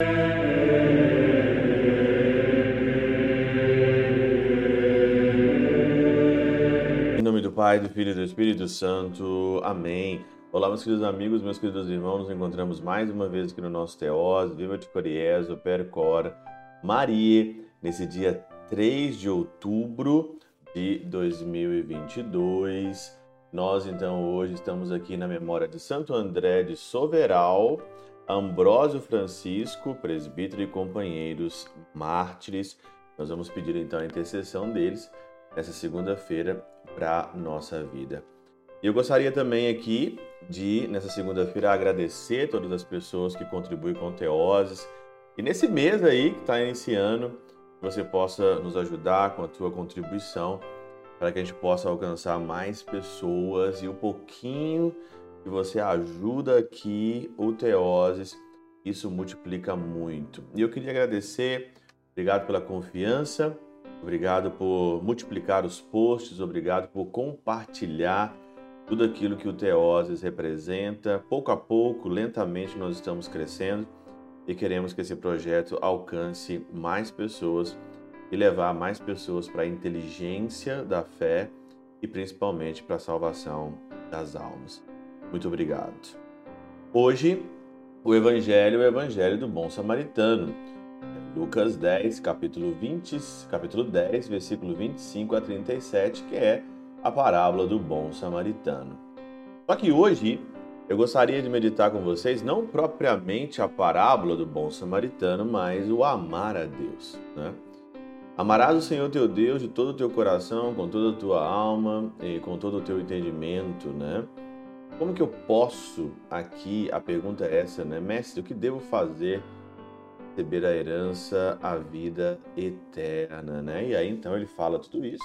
Em nome do Pai, do Filho e do Espírito Santo. Amém. Olá, meus queridos amigos, meus queridos irmãos. Nos encontramos mais uma vez aqui no nosso Teós, Viva de Coriés, o Percor, Maria, nesse dia 3 de outubro de 2022. Nós, então, hoje estamos aqui na memória de Santo André de Soveral, Ambrósio Francisco, presbítero e companheiros mártires. Nós vamos pedir então a intercessão deles nessa segunda-feira para nossa vida. E eu gostaria também aqui de, nessa segunda-feira, agradecer todas as pessoas que contribuem com Teoses. E nesse mês aí que está iniciando, você possa nos ajudar com a tua contribuição para que a gente possa alcançar mais pessoas e um pouquinho que você ajuda aqui o Teoses, isso multiplica muito. E eu queria agradecer, obrigado pela confiança, obrigado por multiplicar os posts, obrigado por compartilhar tudo aquilo que o Teoses representa. Pouco a pouco, lentamente, nós estamos crescendo e queremos que esse projeto alcance mais pessoas e levar mais pessoas para a inteligência da fé e principalmente para a salvação das almas. Muito obrigado. Hoje, o Evangelho é o Evangelho do Bom Samaritano. Lucas 10, capítulo 20, capítulo 10, versículo 25 a 37, que é a parábola do bom samaritano. Só que hoje eu gostaria de meditar com vocês não propriamente a parábola do bom samaritano, mas o amar a Deus, né? Amarás o Senhor teu Deus de todo o teu coração, com toda a tua alma e com todo o teu entendimento, né? Como que eu posso aqui, a pergunta é essa, né? Mestre, o que devo fazer receber a herança, a vida eterna, né? E aí então ele fala tudo isso.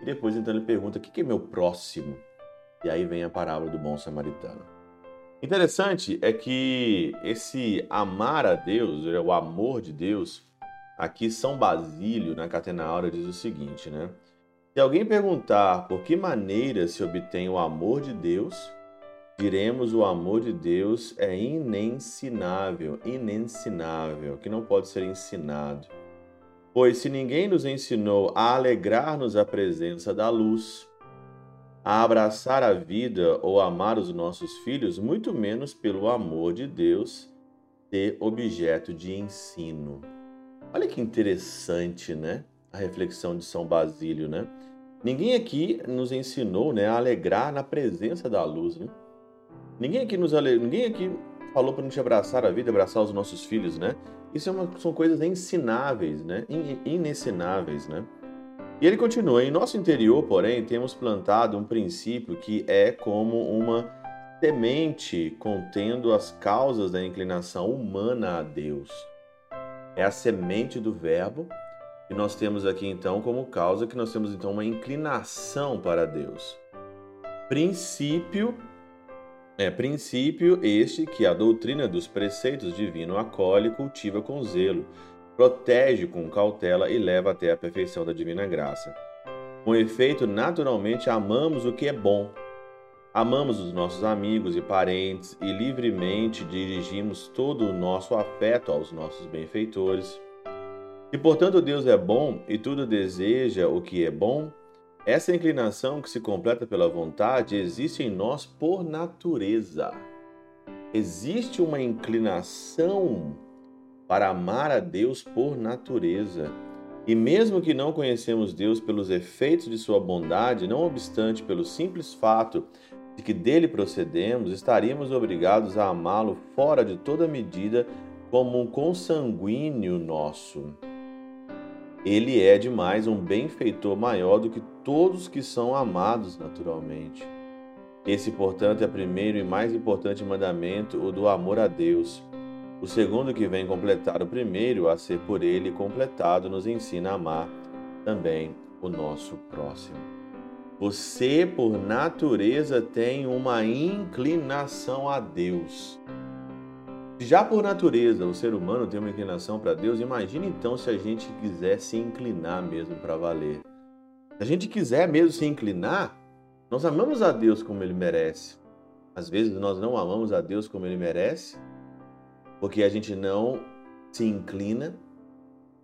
E depois então ele pergunta: o que é meu próximo? E aí vem a parábola do bom samaritano. Interessante é que esse amar a Deus, o amor de Deus, Aqui São Basílio, na Catena Áurea, diz o seguinte, né? Se alguém perguntar por que maneira se obtém o amor de Deus, diremos o amor de Deus é inensinável, inensinável, que não pode ser ensinado. Pois se ninguém nos ensinou a alegrar-nos à presença da luz, a abraçar a vida ou amar os nossos filhos, muito menos pelo amor de Deus, ser objeto de ensino. Olha que interessante, né? A reflexão de São Basílio, né? Ninguém aqui nos ensinou, né, a alegrar na presença da luz, né? Ninguém aqui nos ale... ninguém aqui falou para a gente abraçar a vida, abraçar os nossos filhos, né? Isso é uma... são coisas ensináveis, né? Inensináveis, né? E ele continua: em nosso interior, porém, temos plantado um princípio que é como uma semente contendo as causas da inclinação humana a Deus é a semente do verbo. E nós temos aqui então como causa que nós temos então uma inclinação para Deus. Princípio é princípio este que a doutrina dos preceitos divino acolhe cultiva com zelo, protege com cautela e leva até a perfeição da divina graça. Com efeito, naturalmente amamos o que é bom, Amamos os nossos amigos e parentes e livremente dirigimos todo o nosso afeto aos nossos benfeitores. E portanto Deus é bom e tudo deseja o que é bom, essa inclinação que se completa pela vontade existe em nós por natureza. Existe uma inclinação para amar a Deus por natureza. E mesmo que não conhecemos Deus pelos efeitos de sua bondade, não obstante pelo simples fato de que dele procedemos, estaríamos obrigados a amá-lo fora de toda medida como um consanguíneo nosso. Ele é demais um benfeitor maior do que todos que são amados naturalmente. Esse, portanto, é o primeiro e mais importante mandamento, o do amor a Deus. O segundo, que vem completar o primeiro, a ser por ele completado, nos ensina a amar também o nosso próximo. Você, por natureza, tem uma inclinação a Deus. Já por natureza o ser humano tem uma inclinação para Deus, imagine então se a gente quiser se inclinar mesmo para valer. Se a gente quiser mesmo se inclinar, nós amamos a Deus como ele merece. Às vezes nós não amamos a Deus como ele merece, porque a gente não se inclina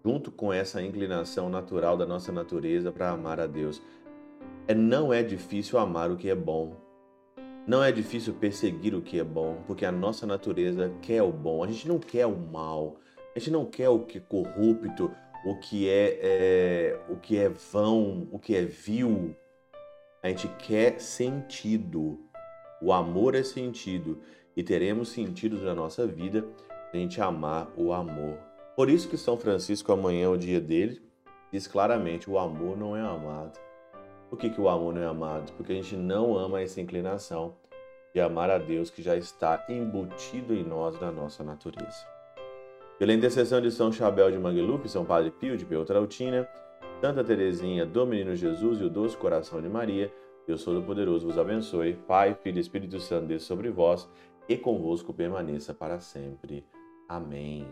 junto com essa inclinação natural da nossa natureza para amar a Deus. É, não é difícil amar o que é bom. Não é difícil perseguir o que é bom, porque a nossa natureza quer o bom. A gente não quer o mal. A gente não quer o que é corrupto, o que é, é o que é vão, o que é vil. A gente quer sentido. O amor é sentido e teremos sentido na nossa vida se a gente amar o amor. Por isso que São Francisco amanhã é o dia dele, diz claramente o amor não é amado. Por que, que o amor não é amado? Porque a gente não ama essa inclinação de amar a Deus que já está embutido em nós na nossa natureza. Pela intercessão de São Chabel de Mangluf, São Padre Pio de Peltrautina, Santa Teresinha do Menino Jesus e o Doce Coração de Maria, Deus Todo-Poderoso vos abençoe. Pai, Filho e Espírito Santo, desça sobre vós e convosco permaneça para sempre. Amém.